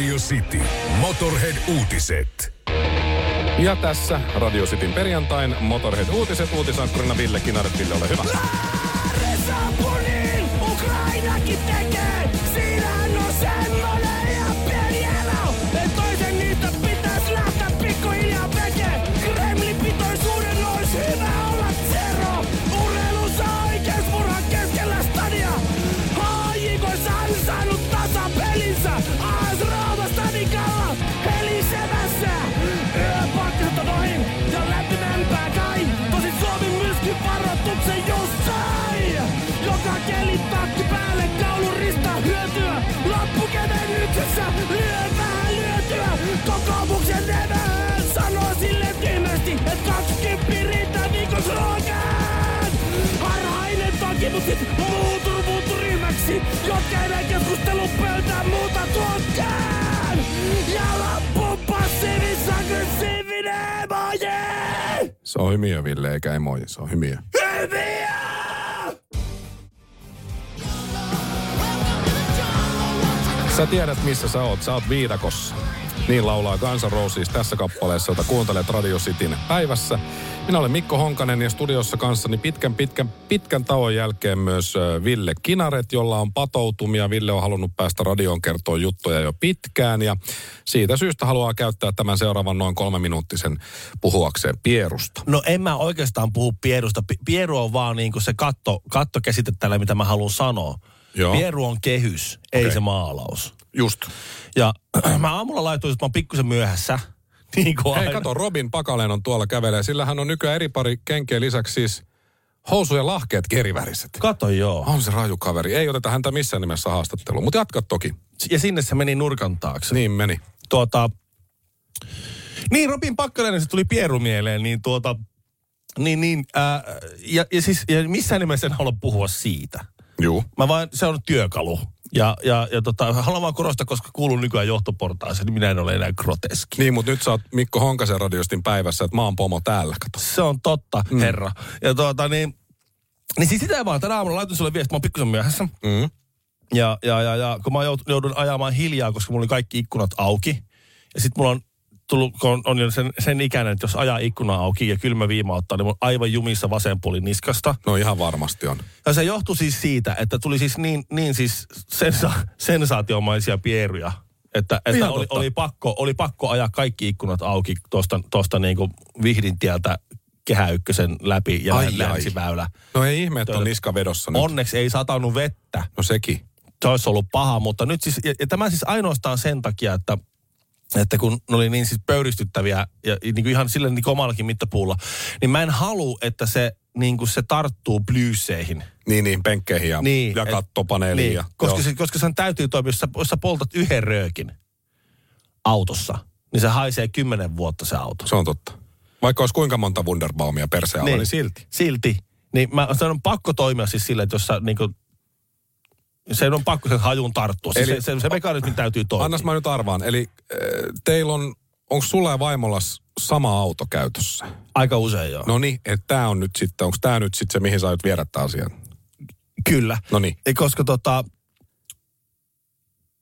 Radio City. Motorhead-uutiset. Ja tässä Radio Cityn perjantain Motorhead-uutiset. Uutisankkurina Ville Kinaret. Ville, ole hyvä. Sapunin Ukrainakin tekee. Harhainen toki, mut sit muutu muutu ryhmäksi, jotka enää keskustelun pöytään muuta tuokkaan. Ja loppu passiivis aggressiivinen emoji! Se on hymiö, Ville, eikä emoji. Se on hymiö. Hyviä! Sä tiedät, missä sä oot. Sä oot viidakossa. Niin laulaa Guns N' Roses tässä kappaleessa, jota kuuntelet Radio Cityn päivässä. Minä olen Mikko Honkanen ja studiossa kanssani pitkän, pitkän, pitkän tauon jälkeen myös Ville Kinaret, jolla on patoutumia. Ville on halunnut päästä radioon kertoa juttuja jo pitkään ja siitä syystä haluaa käyttää tämän seuraavan noin kolme minuuttisen puhuakseen Pierusta. No en mä oikeastaan puhu Pierusta. Pi- Pieru on vaan niinku se katto, kattokäsite tällä, mitä mä haluan sanoa. Joo. Pieru on kehys, ei Okei. se maalaus. Just. Ja mä aamulla laitoin, että mä oon pikkusen myöhässä. Niin kuin Hei, aina. kato, Robin Pakaleen on tuolla kävelee. Sillä hän on nykyään eri pari kenkeä lisäksi siis housu ja lahkeet keriväriset. Kato joo. On se raju kaveri. Ei oteta häntä missään nimessä haastatteluun, mutta jatka toki. Ja sinne se meni nurkan taakse. Niin meni. Tuota, niin Robin Pakkalainen se tuli Pieru mieleen, niin tuota, niin, niin, ää, ja, ja siis ja missään nimessä en halua puhua siitä. Juu. Mä vaan, se on työkalu. Ja, ja, ja tota, haluan vaan korostaa, koska kuulun nykyään johtoportaaseen, niin minä en ole enää groteski. Niin, mutta nyt sä oot Mikko Honkasen radiostin päivässä, että mä oon pomo täällä, kato. Se on totta, mm. herra. Ja tuota niin, niin siis sitä vaan, tänä aamulla laitoin sulle viesti, mä oon pikkusen myöhässä. Mm. Ja, ja, ja, ja kun mä joudun, joudun ajamaan hiljaa, koska mulla oli kaikki ikkunat auki. Ja sitten mulla on tullut, kun on, on jo sen, sen ikäinen, että jos ajaa ikkuna auki ja kylmä viima ottaa, niin on aivan jumissa vasen puoli niskasta. No ihan varmasti on. Ja se johtui siis siitä, että tuli siis niin, niin siis sensa, sensaatiomaisia pieruja. Että, että Ihan oli, totta. oli, pakko, oli pakko ajaa kaikki ikkunat auki tuosta tosta niinku Vihdin tieltä Kehä Ykkösen läpi ja Ai, ai, ai. länsiväylä. No ei ihme, että on niska vedossa nyt. Onneksi ei satanut vettä. No sekin. Se olisi ollut paha, mutta nyt siis, ja, ja tämä siis ainoastaan sen takia, että että kun ne oli niin siis pöyristyttäviä ja niin kuin ihan sillä niin omallakin mittapuulla, niin mä en halua, että se, niin kuin se tarttuu blyyseihin. Niin, niin, penkkeihin ja, Niin, ja kattopaneeliin. Niin, ja, koska, se, koska sen täytyy toimia, jos sä, jos sä poltat yhden röökin autossa, niin se haisee kymmenen vuotta se auto. Se on totta. Vaikka olisi kuinka monta Wunderbaumia persealla, niin, niin silti. Silti. Niin mä, se on pakko toimia siis sillä, että jos sä niin kuin, se on pakko sen hajun tarttua. Eli- se, se, se mekanismi täytyy toimia. Annas mä nyt arvaan. Eli äh, teillä on, onko sulla ja vaimolla sama auto käytössä? Aika usein joo. No niin, että tää on nyt sitten, onko tää nyt sitten se, mihin sä aiot viedä tää asian? Kyllä. No niin. Ei, koska tota,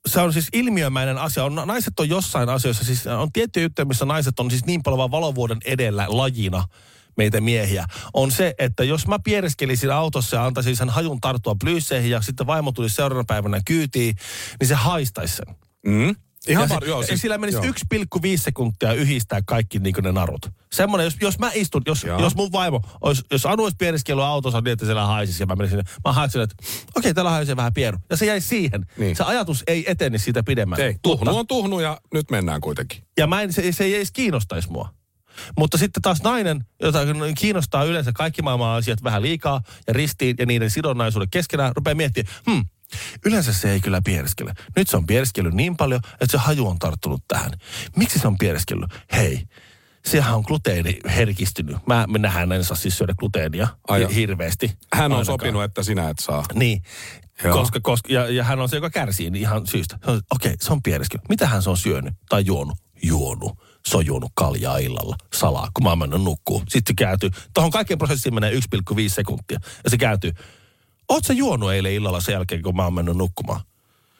se on siis ilmiömäinen asia. On, naiset on jossain asioissa, siis on tiettyjä juttuja, missä naiset on siis niin paljon vaan valovuoden edellä lajina meitä miehiä, on se, että jos mä piereskelisin autossa ja antaisin sen hajun tarttua blyyseihin ja sitten vaimo tulisi seuraavana päivänä kyytiin, niin se haistaisi sen. Mm? Ihan ja var, se, joo, siis, sillä menisi joo. 1,5 sekuntia yhdistää kaikki niin ne narut. Semmoinen, jos, jos mä istun, jos, Joo. jos mun vaimo, olisi, jos Anu olisi piereskellyt autossa niin, että siellä haisisi ja mä menisin sinne, mä haitsin, että okei, täällä haisee vähän pieru. Ja se jäi siihen. Niin. Se ajatus ei etene siitä pidemmälle. Ei, tuhnu on tuhnu ja nyt mennään kuitenkin. Ja mä en, se, se ei edes kiinnostaisi mua. Mutta sitten taas nainen, jota kiinnostaa yleensä kaikki maailman asiat vähän liikaa ja ristiin ja niiden sidonnaisuudet keskenään, rupeaa miettimään, hmm, yleensä se ei kyllä piereskele. Nyt se on piereskellyt niin paljon, että se haju on tarttunut tähän. Miksi se on piereskellyt? Hei, sehän on gluteeni herkistynyt. Mä, minähän en saa siis syödä gluteenia Ai hi- hirveästi. Hän on ainakaan. sopinut, että sinä et saa. Niin. Joo. Koska, koska, ja, ja hän on se, joka kärsii niin ihan syystä. Okei, se on piereskellyt. Mitä hän se on syönyt tai juonut? Juonut. Se on juonut kaljaa illalla salaa, kun mä oon mennyt nukkuu. Sitten se kääntyy. Tuohon kaikkeen prosessiin menee 1,5 sekuntia. Ja se kääntyy. Oot sä juonut eilen illalla sen jälkeen, kun mä oon mennyt nukkumaan?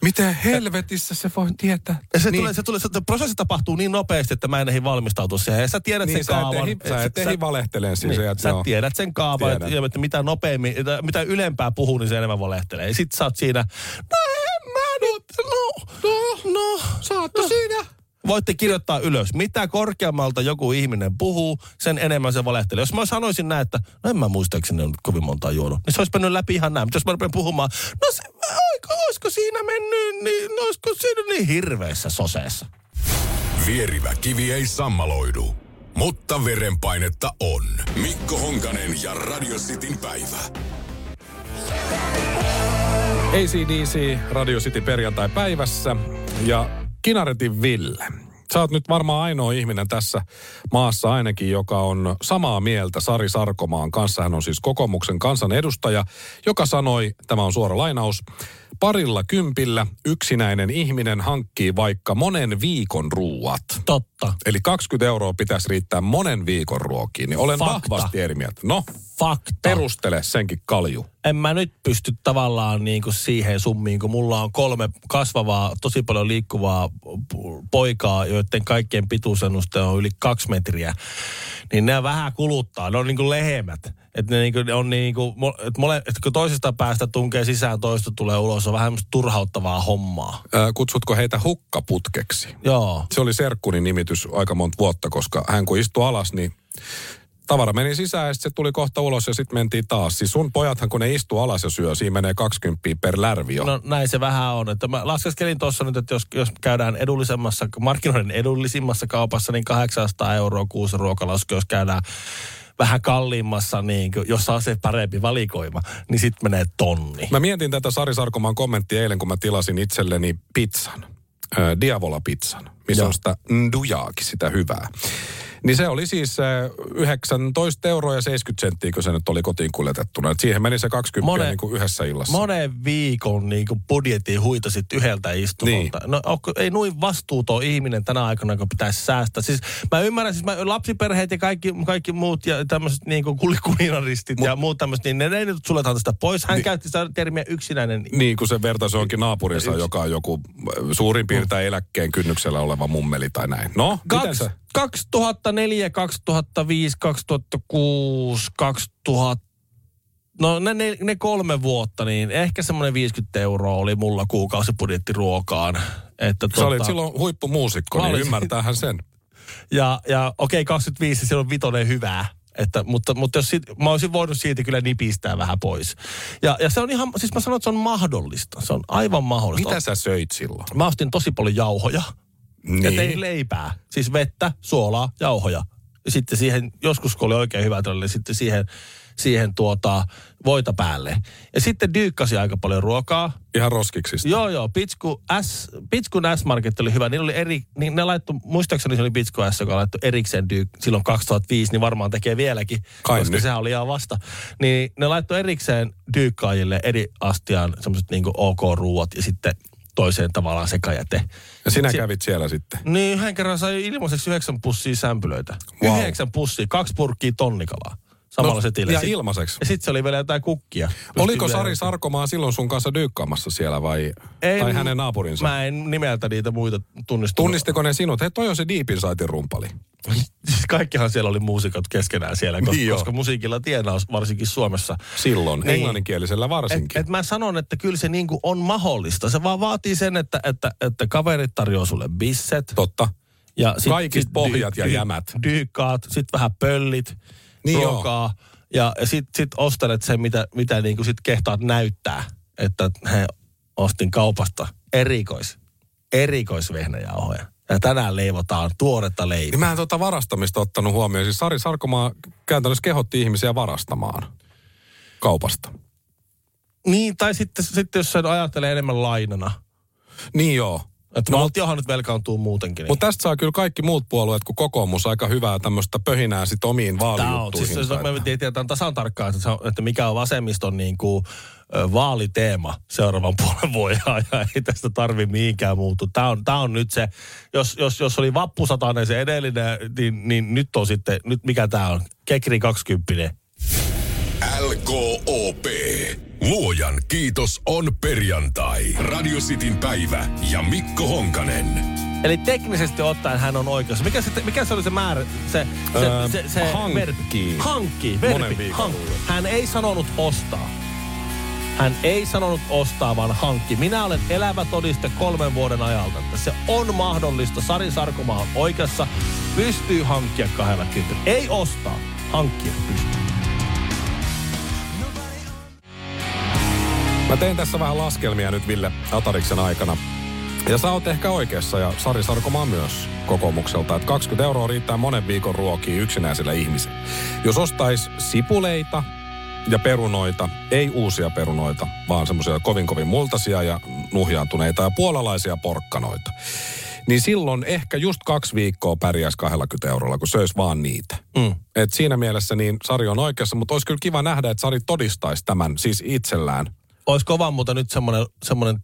Miten helvetissä se voi tietää? Ja se, niin. tulee, se, tulee, se prosessi tapahtuu niin nopeasti, että mä en ehdi valmistautua siihen. Ja sä tiedät Niin, sen sä kaavan. ehdi- sä et ehdi valehteleen siis, Niin, että sä joo. tiedät sen kaavan, että, Tiedän. että mitä nopeammin, että mitä ylempää puhuu, niin se enemmän valehtelee. Ja sit sä oot siinä, no en mä nyt, no, no, no. Saatto siinä. Voitte kirjoittaa ylös. Mitä korkeammalta joku ihminen puhuu, sen enemmän se valehtelee. Jos mä sanoisin näin, että no en mä muistaakseni ole kovin montaa juonut, niin se olisi mennyt läpi ihan näin. Mutta jos mä rupean puhumaan, no se, oiko, olisiko siinä mennyt, niin no, olisiko siinä niin hirveässä soseessa. Vierivä kivi ei sammaloidu, mutta verenpainetta on. Mikko Honkanen ja Radio Cityn päivä. ACDC Radio City perjantai päivässä ja Kinaretin Ville. Sä oot nyt varmaan ainoa ihminen tässä maassa ainakin, joka on samaa mieltä Sari Sarkomaan kanssa. Hän on siis kokoomuksen kansanedustaja, joka sanoi, tämä on suora lainaus, parilla kympillä yksinäinen ihminen hankkii vaikka monen viikon ruuat. Totta. Eli 20 euroa pitäisi riittää monen viikon ruokiin, niin olen Fakta. vahvasti eri mieltä. No, Fakta. perustele senkin kalju. en mä nyt pysty tavallaan niin kuin siihen summiin, kun mulla on kolme kasvavaa, tosi paljon liikkuvaa poikaa, joiden kaikkien pituusennuste on yli kaksi metriä. Niin ne vähän kuluttaa, ne on niin kuin lehmät. Että ne, niin ne on niin kuin, että mole, että kun toisesta päästä tunkee sisään, toista tulee ulos, on vähän turhauttavaa hommaa. Ää, kutsutko heitä hukkaputkeksi? Joo. Se oli serkkuni nimitys aika monta vuotta, koska hän kun istui alas, niin tavara meni sisään ja se tuli kohta ulos ja sitten mentiin taas. Siis sun pojathan, kun ne istuu alas ja syö, siinä menee 20 per lärvi jo. No näin se vähän on. Että mä laskeskelin tuossa nyt, että jos, jos käydään edullisemmassa, markkinoiden edullisimmassa kaupassa, niin 800 euroa kuusi ruokalasku, jos käydään vähän kalliimmassa, niin kuin, jossa on se parempi valikoima, niin sitten menee tonni. Mä mietin tätä Sari Sarkomaan kommenttia eilen, kun mä tilasin itselleni pizzan. Äh, Diavola-pizzan, missä Joo. on sitä ndujaakin, sitä hyvää. Niin se oli siis äh, 19 euroa ja 70 senttiä, kun se nyt oli kotiin kuljetettuna. Et siihen meni se 20 Monen- niin kuin yhdessä illassa. Monen viikon niin kuin budjetin huitasit yhdeltä istumalta. Niin. No ei noin vastuuton ihminen tänä aikana, kun pitäisi säästää. Siis mä ymmärrän, siis mä, lapsiperheet ja kaikki, kaikki muut ja tämmöiset niin kuin kulikulinaristit ja muut tämmöiset, niin ne, ne nyt suljetaan tästä pois. Hän niin. käytti sitä termiä yksinäinen. Niin, kun se vertaisi onkin naapurinsa, joka on joku äh, suurin piirtein eläkkeen kynnyksellä oleva mummeli tai näin. No, miten Kaks, se? 2004, 2005, 2006, 2000, no ne, ne, ne kolme vuotta, niin ehkä semmoinen 50 euroa oli mulla kuukausibudjetti ruokaan. Että Sä olit silloin huippumuusikko, niin ymmärtäähän sen. Ja, ja okei, 25, siellä on vitonen hyvää. Että, mutta, mutta jos siitä, mä olisin voinut siitä kyllä nipistää vähän pois. Ja, ja se on ihan, siis mä sanon, että se on mahdollista. Se on aivan mahdollista. Mitä sä söit silloin? Mä ostin tosi paljon jauhoja. Niin. Ja tein leipää. Siis vettä, suolaa, jauhoja. Ja sitten siihen, joskus kun oli oikein hyvä niin sitten siihen, siihen tuota, voita päälle. Ja sitten dyykkasi aika paljon ruokaa. Ihan roskiksista. Joo, joo. Pitsku S, Pitskun S-Market oli hyvä. Niillä oli eri, niin ne laittu, muistaakseni se oli Pitsku S, joka laittoi erikseen dyy, silloin 2005, niin varmaan tekee vieläkin, Kai koska nyt. sehän oli ihan vasta. Niin ne laittoi erikseen dyykkaajille eri astiaan semmoiset niin OK-ruuat ja sitten toiseen tavallaan sekajäte. Ja sinä Si- kävit siellä sitten. Niin yhden kerran sai ilmaiseksi yhdeksän pussia sämpylöitä. Wow. Yhdeksän pussia, kaksi purkkia tonnikalaa. Samalla No, setillä. ja Sit- ilmaiseksi. Ja sitten se oli vielä jotain kukkia. Oliko Sari vielä- Sarkomaa silloin sun kanssa dyykkaamassa siellä vai En- tai hänen naapurinsa? Mä en nimeltä niitä muita tunnistanut. Tunnistiko ne sinut? Hei, toi on se Deep Inside rumpali. Kaikkihan siellä oli muusikot keskenään siellä, koska, Niin koska musiikilla tienaus varsinkin Suomessa. Silloin, Niin. englanninkielisellä Et, varsinkin. et mä sanon, että kyllä se niinku on mahdollista. Se vaan vaatii sen, että, että, että kaverit tarjoaa sulle bisset. Totta. Ja sit, Kaikista sit pohjat ja jämät. Dyykkaat, sit vähän pöllit, Niin ruokaa. Ja, ja sit, sit ostelet sen, mitä, mitä niinku sit kehtaat näyttää. Että he ostin kaupasta erikois, erikoisvehnäjauhoja. Ja tänään leivotaan tuoretta leipää. Niin mä en tuota varastamista ottanut huomioon. Siis Sari Sarkomaa käytännössä kehotti ihmisiä varastamaan kaupasta. Niin, tai sitten, sitten jos sen ajattelee enemmän lainana. Niin joo. Että no, valtiohan nyt velkaantuu muutenkin. Niin. Mutta tästä saa kyllä kaikki muut puolueet kuin kokoomus aika hyvää tämmöistä pöhinää sit omiin Tämä on, vaalijuttuihin. siis jos me tiedetään tasan tarkkaan, että, että mikä on vasemmiston niin kuin, vaaliteema seuraavan puolen vuoden ajan. Ei tästä tarvi mihinkään muutu. Tämä on, tämä on nyt se, jos, jos, jos oli vappusatainen se edellinen, niin, niin nyt on sitten, nyt mikä tämä on? Kekri 20. LKOP. Luojan kiitos on perjantai. Radio Cityn päivä ja Mikko Honkanen. Eli teknisesti ottaen hän on oikeassa. Mikä se, mikä se oli se määrä? Se, se, Öö, se, se hankkii. verbi. Hankkii. Monen Verbi. Hank. luulen. Hän ei sanonut ostaa. Hän ei sanonut ostaa, vaan hankki. Minä olen elävä todiste kolmen vuoden ajalta, että se on mahdollista. Sari Sarkomaa on oikeassa. Pystyy hankkia kahdella kympillä. Ei ostaa, hankkia pystyy. Mä tein tässä vähän laskelmia nyt Ville Atariksen aikana. Ja sä oot ehkä oikeassa ja Sari Sarkomaa myös kokoomukselta, että 20 euroa riittää monen viikon ruokiin yksinäisille ihmisille. Jos ostais sipuleita ja perunoita, ei uusia perunoita, vaan semmoisia kovin kovin multasia ja nuhjaantuneita ja puolalaisia porkkanoita, niin silloin ehkä just kaksi viikkoa pärjäisi 20 eurolla, kun söis vaan niitä. Mm. Et siinä mielessä niin Sari on oikeassa, mutta olisi kyllä kiva nähdä, että Sari todistaisi tämän siis itsellään. Olisi kova, mutta nyt semmoinen, semmoinen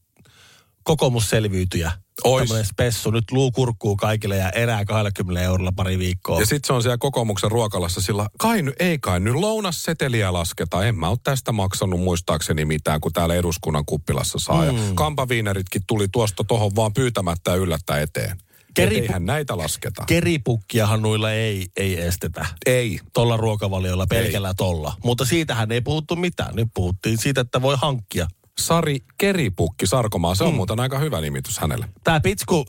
kokoomusselviytyjä. Ois. Tämmöinen spessu. Nyt luu kurkkuu kaikille ja erää 20 eurolla pari viikkoa. Ja sitten se on siellä kokoomuksen ruokalassa sillä, kai nyt, ei kai nyt lounasseteliä lasketa. En mä ole tästä maksanut muistaakseni mitään, kun täällä eduskunnan kuppilassa saa. Mm. Ja kampaviineritkin tuli tuosta tohon vaan pyytämättä ja yllättä eteen. Keri- eihän näitä lasketa. Keripukkiahan noilla ei, ei estetä. ei. Tolla ruokavaliolla, pelkällä tolla. Mutta siitähän ei puhuttu mitään. Nyt puhuttiin siitä, että voi hankkia. Sari Keripukki Sarkomaa, se on mm. muuten aika hyvä nimitys hänelle. Tämä Pitsku,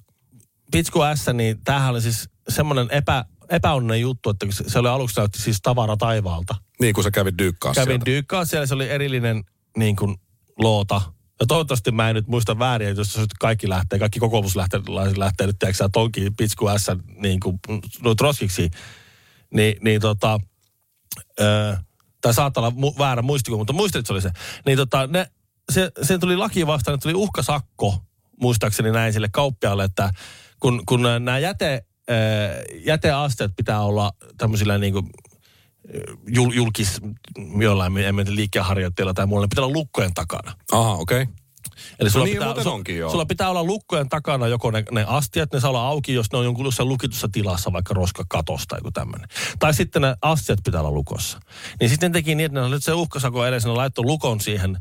Pitsku S, niin tämähän oli siis semmoinen epä, epäonninen juttu, että se oli aluksi näytti siis tavara taivaalta. Niin kuin sä kävit dyykkaa Kävin dyykkaa siellä, se oli erillinen niin kuin, loota. Ja toivottavasti mä en nyt muista väärin, jos se nyt kaikki lähtee, kaikki kokoomuslaiset lähtee nyt, tiedätkö tonkin Pitsku S niin kuin, no, troskiksi, niin, niin tota, öö, tai saattaa olla mu- väärä muistikuva, mutta muistin, että se oli se. Niin tota, ne, se, sen tuli laki vastaan, että tuli uhkasakko, muistaakseni näin sille kauppialle, että kun, kun nämä jäte, jäteasteet pitää olla tämmöisillä niin kuin, jul, julkis, jollain, en tiedä, liikkeenharjoittajilla tai muulla, ne pitää olla lukkojen takana. Aha, okei. Okay. Eli sulla, niin pitää, onkin, joo. sulla pitää olla lukkojen takana joko ne, ne astiat, ne saa olla auki, jos ne on jonkun jossain lukitussa tilassa, vaikka roskakatossa tai joku tämmöinen. Tai sitten ne astiat pitää olla lukossa. Niin sitten ne teki niin, että ne oli se uhkasako edessä, ne laittoi lukon siihen,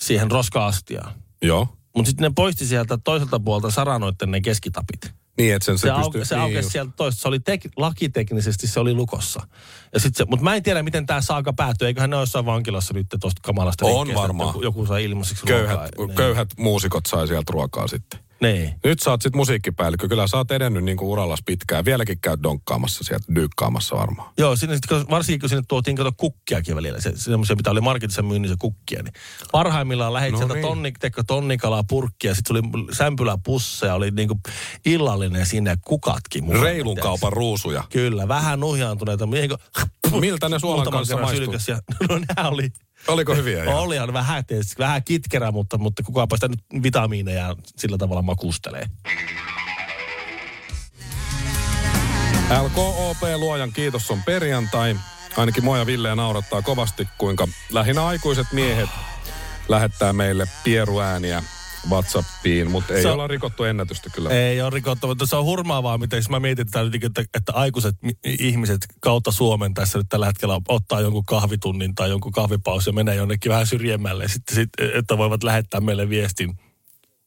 siihen roska-astiaan. Joo. Mutta sitten ne poisti sieltä toiselta puolta saranoitten ne keskitapit. Niin, että sen se, Se, au, pystyy... se niin aukesi sieltä toista. Se oli tek, lakiteknisesti, se oli lukossa. Ja sit se, mutta mä en tiedä, miten tämä saaka päättyy. Eiköhän ne ole jossain vankilassa nyt tuosta kamalasta On varmaan. Joku, joku saa ilmaiseksi Köyhät, ruokaa. Niin. köyhät muusikot sai sieltä ruokaa sitten. Niin. Nyt sä oot sit musiikkipäällikkö. Kyllä sä oot edennyt niin kuin urallas pitkään. Vieläkin käyt donkkaamassa sieltä, dyykkaamassa varmaan. Joo, sinne, sit kun- varsinkin kun sinne tuotiin kato kukkiakin välillä, se, semmoisia, mitä oli marketissa myynnissä kukkia, niin parhaimmillaan lähdit No sieltä niin. tonni, teko, tonnikalaa purkkia, sitten oli sämpylä pusseja, oli niinku illallinen sinne kukatkin. mukana, Reilun kaupan ruusuja. Kyllä, vähän nuhjaantuneita. Miltä ne suolan kanssa maistuu? Ja, no nämä oli, Oliko hyviä? ihan? olihan vähän, tietysti, vähän kitkerä, mutta, mutta kukaapa sitä nyt vitamiineja sillä tavalla makustelee. LKOP Luojan kiitos on perjantai. Ainakin mua ja Villeä naurattaa kovasti, kuinka lähinnä aikuiset miehet lähettää meille pieruääniä WhatsAppiin, mutta ei Se on- olla rikottu ennätystä kyllä. Ei ole rikottu, mutta se on hurmaavaa, miten mä mietin että, että aikuiset mi- ihmiset kautta Suomen tässä nyt tällä hetkellä ottaa jonkun kahvitunnin tai jonkun kahvipausin ja menee jonnekin vähän syrjemmälle, sitten, sit, että voivat lähettää meille viestin.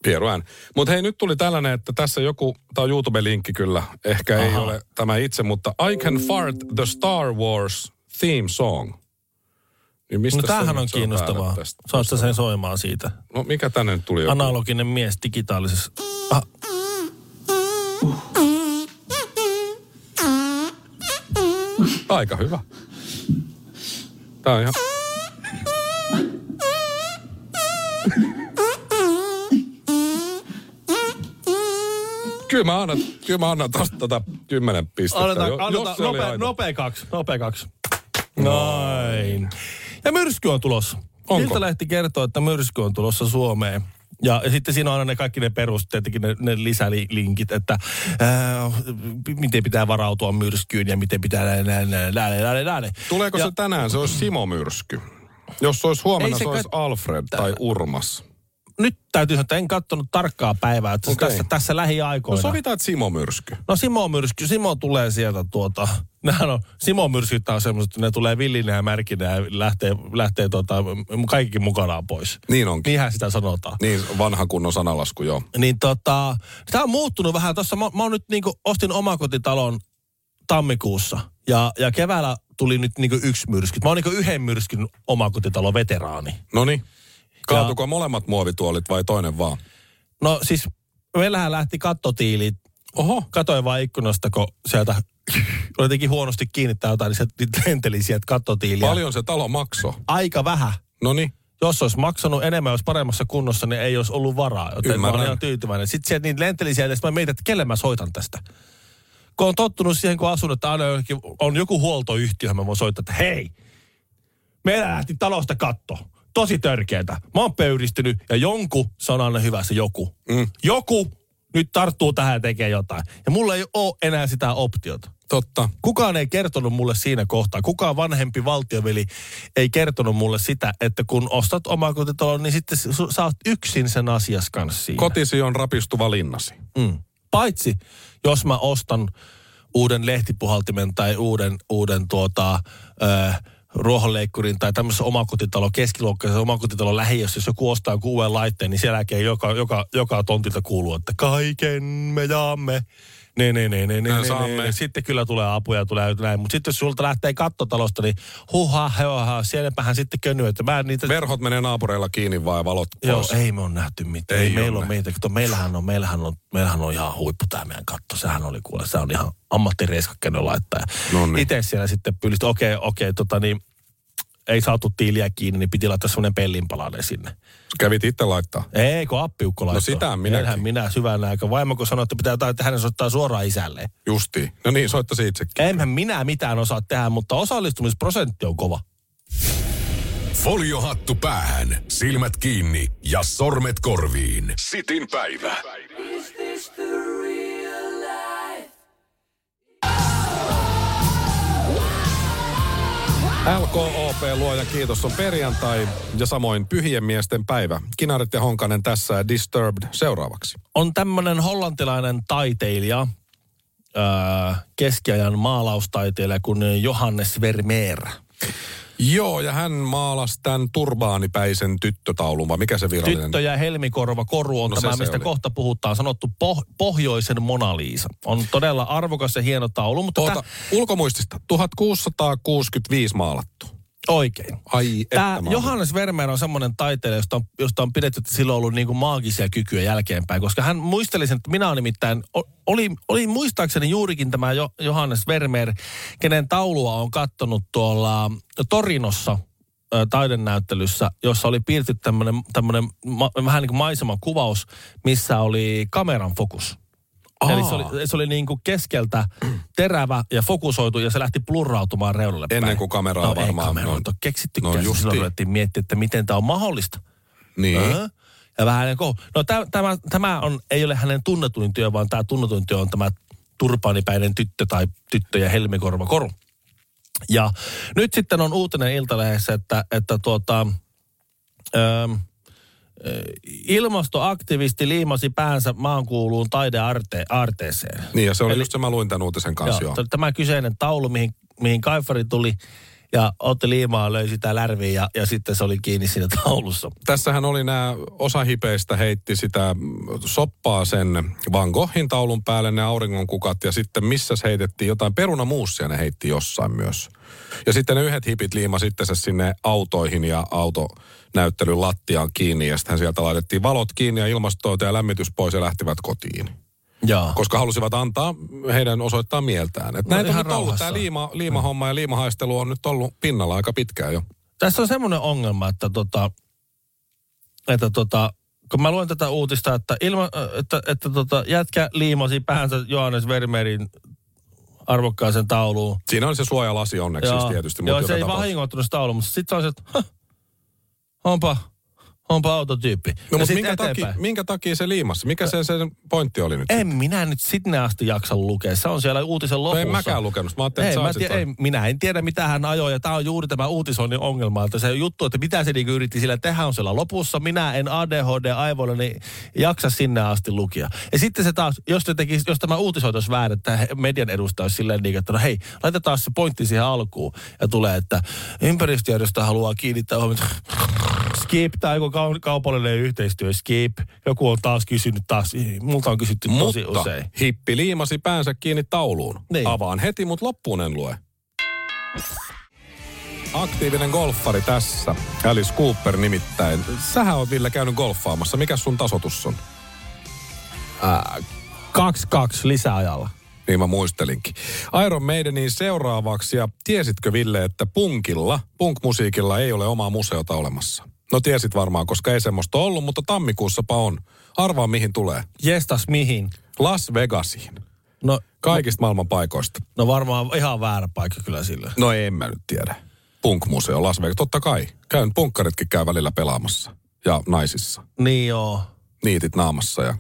Pieruään. Mutta hei, nyt tuli tällainen, että tässä joku, tämä on YouTube-linkki kyllä, ehkä ei Aha. ole tämä itse, mutta I Can Fart the Star Wars theme song. Niin mistä No tämähän on kiinnostavaa. tästä? Saat sä sen soimaan siitä. No mikä tänne nyt tuli joku? Analoginen mies digitaalisessa. Ah, Aika hyvä. Tää on ihan... Kyllä mä annan, kyllä mä annan tosta tota kymmenen pistettä. annetaan, annetaan nopea, nopea kaksi. Nopea kaksi. Noin. Ja myrsky on tulossa. Onko? Iltalehti kertoo, että myrsky on tulossa Suomeen. Ja, ja sitten siinä on aina ne kaikki ne perus, tietenkin ne, ne lisälinkit, että ää, miten pitää varautua myrskyyn ja miten pitää näin, näin, näin, näin, näin, näin. Tuleeko ja, se tänään? Se olisi Simo Myrsky. Jos se olisi huomenna, Ei se, se olisi kai- Alfred tai Urmas. Nyt täytyy sanoa, että en katsonut tarkkaa päivää. Että Okei. tässä, tässä lähiaikoina. No sovitaan, että Simo myrsky. No Simo Myrsky, Simo tulee sieltä tuota, nehän on, Simo Myrskyt on semmoiset, että ne tulee villinä ja märkinä ja lähtee, lähtee tota, kaikki mukanaan pois. Niin onkin. Niinhän sitä sanotaan. Niin, vanha kunnon sanalasku, joo. Niin tota, tämä on muuttunut vähän. Tuossa mä, mä oon nyt niinku, ostin omakotitalon tammikuussa ja, ja keväällä tuli nyt niinku yksi myrsky. Mä oon niinku yhden myrskyn omakotitalon veteraani. No niin. Kaatuko molemmat muovituolit vai toinen vaan? No siis meillähän lähti kattotiilit. Oho. Katoin vaan ikkunasta, kun sieltä oli jotenkin huonosti kiinnittää jotain, niin se lenteli sieltä kattotiiliä. Paljon se talo maksoi. Aika vähän. No niin. Jos olisi maksanut enemmän, jos paremmassa kunnossa, niin ei olisi ollut varaa. Joten mä Ymmärrän. olen ihan tyytyväinen. Sitten sieltä niin lenteli sieltä, ja sitten mä mietin, että kelle mä soitan tästä. Kun on tottunut siihen, kun asun, että aina on joku huoltoyhtiö, mä voin soittaa, että hei, meillä lähti talosta katto. Tosi törkeetä. Mä oon pöyristynyt ja jonku, se on aina hyvä se joku. Mm. Joku nyt tarttuu tähän ja tekee jotain. Ja mulla ei ole enää sitä optiota. Totta. Kukaan ei kertonut mulle siinä kohtaa, kukaan vanhempi valtioveli ei kertonut mulle sitä, että kun ostat omakotitalon, niin sitten sä oot yksin sen asias kanssa siinä. Kotisi on rapistuva linnasi. Mm. Paitsi jos mä ostan uuden lehtipuhaltimen tai uuden, uuden tuota, ö, ruohonleikkurin tai tämmöisen omakotitalo, keskiluokkaisen omakotitalon lähiössä, jos joku ostaa jonkun uuden laitteen, niin jälkeen joka, joka, joka tontilta kuuluu, että kaiken me jaamme. Ne, ne, ne, ne, ne, Me ne, saamme. ne. Sitten kyllä tulee apuja, tulee näin. Mutta sitten jos sulta lähtee kattotalosta, niin huha, huha, sielläpähän sitten könyy, että mä niitä... Verhot menee naapureilla kiinni vai valot Joo, pois. ei me on nähty mitään. Ei Ei, meillä ole. on meitä, kato, meillähän on, meillähän on, meillähän on ihan huippu tämä meidän katto. Sehän oli kuule, se on ihan ammattireiskakkeinen laittaja. No niin. Itse siellä sitten pylisti, okei, okei, tota niin, ei saatu tiiliä kiinni, niin piti laittaa semmoinen pellinpalanen sinne. Kävit itse laittaa. Ei, kun appiukko laittoi. sitä minäkin. Enhän minä syvänä aika. Vaimo, kun sanoi, että pitää jotain, että hänen soittaa suoraan isälleen. Justiin. No niin, soittasi itsekin. Enhän minä mitään osaa tehdä, mutta osallistumisprosentti on kova. Foliohattu päähän, silmät kiinni ja sormet korviin. Sitin päivä. LKOP luoja kiitos on perjantai ja samoin pyhien miesten päivä. Kinaret ja Honkanen tässä Disturbed seuraavaksi. on tämmöinen hollantilainen taiteilija, öö, keskiajan maalaustaiteilija kuin Johannes Vermeer. Joo, ja hän maalasi tämän turbaanipäisen tyttötaulun, vai mikä se virallinen? Tyttö ja helmikorva koru on No se tämä, se mistä oli. kohta puhutaan, sanottu poh- pohjoisen Mona Lisa. On todella arvokas ja hieno taulu, mutta Tuota, ulkomuistista, 1665 maalattu. Oikein. Ai, että Tämä mä Johannes Vermeer on semmoinen taiteilija, josta on, josta on pidetty, että sillä on ollut niinku maagisia kykyjä jälkeenpäin, koska hän muisteli sen, että minä olen nimittäin, oli, oli muistaakseni juurikin tämä jo, Johannes Vermeer, kenen taulua on kattonut tuolla Torinossa ö, taidenäyttelyssä, jossa oli piirty tämmöinen, vähän niin kuin maisemakuvaus, missä oli kameran fokus. Aa. Eli se oli, se oli niin kuin keskeltä terävä ja fokusoitu ja se lähti plurrautumaan reunalle päin. Ennen kuin kameraa no, varmaan. Ei kameroita no, keksittykään. no justiin. Silloin ruvettiin miettiä, että miten tämä on mahdollista. Niin. Äh? Ja vähän niin kuin, no tämä, tämä, tämä on, ei ole hänen tunnetuin työ, vaan tämä tunnetuin työ on tämä turpaanipäinen tyttö tai tyttö ja helmikorva koru. Ja nyt sitten on uutinen Iltalehdessä, että, että tuota, ähm, äh, ilmastoaktivisti liimasi päänsä maankuuluun taidearteeseen. Niin, ja se oli Eli- just se, mä luin tämän uutisen kanssa, joo. Joo, tämä kyseinen taulu, mihin, mihin Kaifari tuli ja otti liimaa, löi sitä lärviä ja, ja sitten se oli kiinni siinä taulussa. Tässähän oli nämä, osa hipeistä heitti sitä mm, soppaa sen Van Goghin taulun päälle, ne auringonkukat, ja sitten missä heitettiin jotain perunamuussia ne heitti jossain myös. Ja sitten ne yhdet hipit liima sitten se sinne autoihin ja autonäyttelyn lattiaan kiinni, ja sitten sieltä laitettiin valot kiinni ja ilmastoita ja lämmitys pois ja lähtivät kotiin. Joo. Koska halusivat antaa heidän osoittaa mieltään. Että No näitä on nyt ollut, tämä liima, liimahomma ja liimahaistelu on nyt ollut pinnalla aika pitkään jo. Tässä on semmoinen ongelma, että, tota, että tota, kun mä luen tätä uutista, että, ilma, että, että tota, jätkä liimasi päänsä Johannes Vermeerin arvokkaaseen tauluun. Siinä on se suojalasi onneksi siis tietysti. mutta joo joka se ei tapauksessa. vahingoittunut se taulu, mutta sitten on se, että "Hah, onpa, Onpa autotyyppi. No, mutta minkä takia, minkä takia se liimassa? Mikä se sen pointti oli nyt? En minä nyt sinne asti jaksa lukea. Se on siellä uutisen No lopussa. en mäkään lukenut. Mä ajattelin, Ei, että mä tiedä, ei, minä en tiedä, mitä hän ajoi, ja tämä on juuri tämä uutisoinnin ongelma, että se juttu, että mitä se niinku yritti sillä tehdä on siellä lopussa, minä en ADHD-aivoilla, niin jaksa sinne asti lukia. Ja sitten se taas, jos, te tekis, jos tämä uutisointi olisi väärin, että median edustaja olisi silleen niin, että no hei, laitetaan se pointti siihen alkuun, ja tulee, että ympäristöjärjestö haluaa kiinnittää huomiota. Skip tai joku kau- kaupallinen yhteistyö, skip. Joku on taas kysynyt taas, multa on kysytty tosi Mutta usein. hippi liimasi päänsä kiinni tauluun. Niin. Avaan heti, mutta loppuun en lue. Aktiivinen golfari tässä. Alice Cooper nimittäin. Sähän on Ville käynyt golfaamassa. Mikä sun tasotus on? 2-2 lisäajalla. Niin mä muistelinkin. Iron Maidenin seuraavaksi. Ja tiesitkö Ville, että punkilla, punk-musiikilla ei ole omaa museota olemassa? No tiesit varmaan, koska ei semmoista ollut, mutta tammikuussapa on. Arvaa mihin tulee. Jestas mihin? Las Vegasiin. No, Kaikista maailman paikoista. no varmaan ihan väärä paikka kyllä sillä. No en mä nyt tiedä. Punk-museo Las Vegas. Totta kai. Käyn punkkaritkin käy välillä pelaamassa. Ja naisissa. Niin joo. Niitit naamassa ja...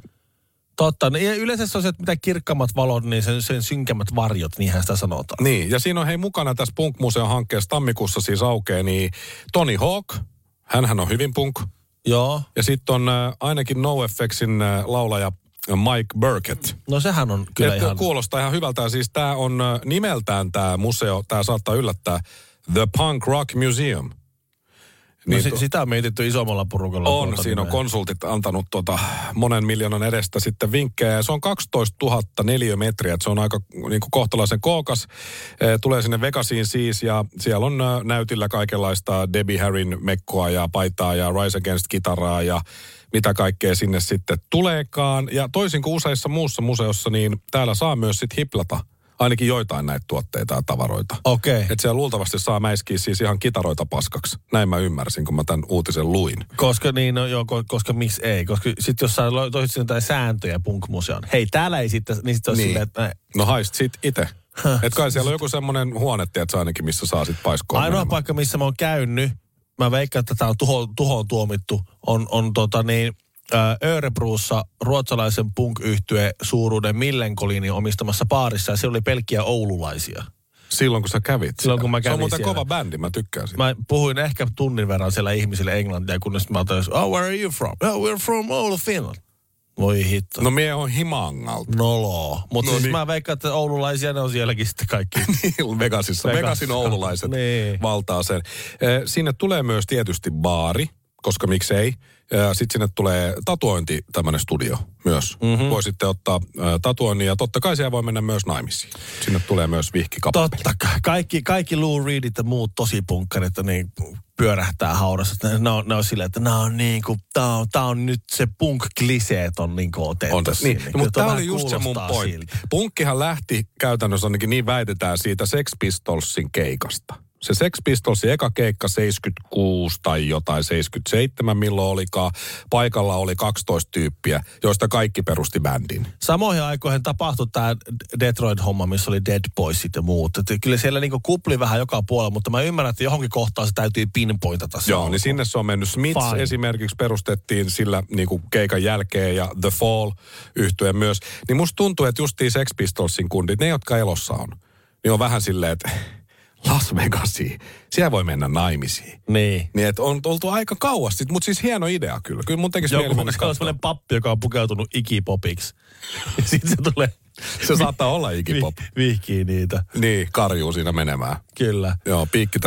Totta. Niin yleensä se on se, että mitä kirkkaammat valot, niin sen, sen synkemmät varjot, niinhän sitä sanotaan. Niin, ja siinä on hei mukana tässä punk-museon hankkeessa tammikuussa siis aukeaa niin Tony Hawk. Hänhän on hyvin punk. Joo. Ja sitten on äh, ainakin NoFXin äh, laulaja Mike Burkett. No sehän on kyllä Etkö ihan... kuulostaa ihan hyvältä. Siis tämä on äh, nimeltään tämä museo, tämä saattaa yllättää, The Punk Rock Museum. No, Niin si- to- sitä on mietitty isommalla porukalla. On, tuota siinä on nimeä. konsultit antanut tota monen miljoonan edestä sitten vinkkejä. Ja se on 12 000 neliömetriä, että se on aika niin kuin kohtalaisen kookas. Eh, Tulee sinne Vegasiin siis ja siellä on äh, näytillä kaikenlaista Debbie Harryn mekkoa ja paitaa ja Rise Against-kitaraa ja mitä kaikkea sinne sitten tuleekaan. Ja toisin kuin useissa muussa museossa, niin täällä saa myös sitten hiplata ainakin joitain näitä tuotteita ja tavaroita. Okei. Että siellä luultavasti saa mäiskiä siis ihan kitaroita paskaksi. Näin mä ymmärsin, kun mä tämän uutisen luin. Koska niin, no joo, ko- koska miksi ei? Koska sitten jos sä toisit sinne jotain sääntöjä punk-museon. Hei, täällä ei sitten, niin sitten Niin. silleen, että No haist sit itse. Et kai siellä on joku semmoinen huone, tiedätkö, ainakin, missä saa sit paiskoon Ainoa menemään. paikka, missä mä oon käynyt, mä veikkaan, että tämä on tuho, tuhoon tuomittu, on, on tota niin, Örebruussa ruotsalaisen punk yhtye suuruuden Millenkolinin omistamassa baarissa, ja siellä oli pelkkiä oululaisia. Silloin kun sä kävit Silloin, kun mä Se on kävin muuten siellä. kova bändi, mä tykkään siitä. Mä puhuin ehkä tunnin verran siellä ihmisille englantia, kunnes mä otin, oh, where are you from? Oh, we're from Oulu, Finland. Voi hitto. No mie on Himangalta. Nolo. Mutta No siis niin. mä veikkaan, että oululaisia ne on sielläkin sitten kaikki. Vegasissa. Vegasissa. Vegasin oululaiset Niin. valtaa sen. Eh, Sinne tulee myös tietysti baari, koska miksei. Sitten sinne tulee tatuointi, tämmöinen studio myös. Mhm. Mm-hmm. Voi sitten ottaa tatuoinnin ja totta kai siellä voi mennä myös naimisiin. Sinne tulee myös vihkikappeli. Totta kai. Kaikki, kaikki Lou Reedit ja muut tosi punkkarit niin pyörähtää haudassa. Ne, on, ne on silleen, että nämä on niin kuin, tää on, tää on nyt se punk-kliseet on niin kuin otettu On tässä. Niin, Kyllä mutta tämä oli just se mun pointti. Punkkihan lähti käytännössä ainakin niin väitetään siitä Sex Pistolsin keikasta. Se Sex Pistolsin eka keikka 76 tai jotain 77 milloin olikaan. Paikalla oli 12 tyyppiä, joista kaikki perusti bändin. Samoihin aikoihin tapahtui tämä Detroit-homma, missä oli Dead Boysit ja muut. Et kyllä siellä niinku kupli vähän joka puolella, mutta mä ymmärrän, että johonkin kohtaan se täytyy pinpointata. se Joo, alku. niin sinne se on mennyt. Smiths Fine. esimerkiksi perustettiin sillä niin kuin keikan jälkeen ja The Fall yhtyen myös. Niin musta tuntuu, että justiin Sex Pistolsin kundit, ne jotka elossa on, niin on vähän silleen, että Las Vegasiin, siellä voi mennä naimisiin. Niin. Niin, että on oltu aika kauas sitten, mutta siis hieno idea kyllä. Kyllä mun tekisi mieli Joku mennä on sellainen pappi, joka on pukeutunut ikipopiksi. Ja sitten se tulee... Se saattaa olla ikipop. Vi- vihkii niitä. Niin, karjuu siinä menemään. Kyllä. Joo, piikki.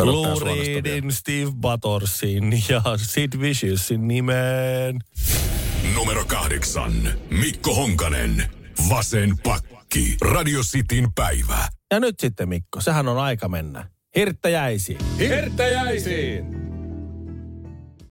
Reedin, Steve Buttersin ja Sid Vicious'in nimeen. Numero kahdeksan. Mikko Honkanen. Vasen pakki. Radio Cityn päivä. Ja nyt sitten Mikko, sehän on aika mennä. Hirttäjäisiin. Hirttäjäisiin!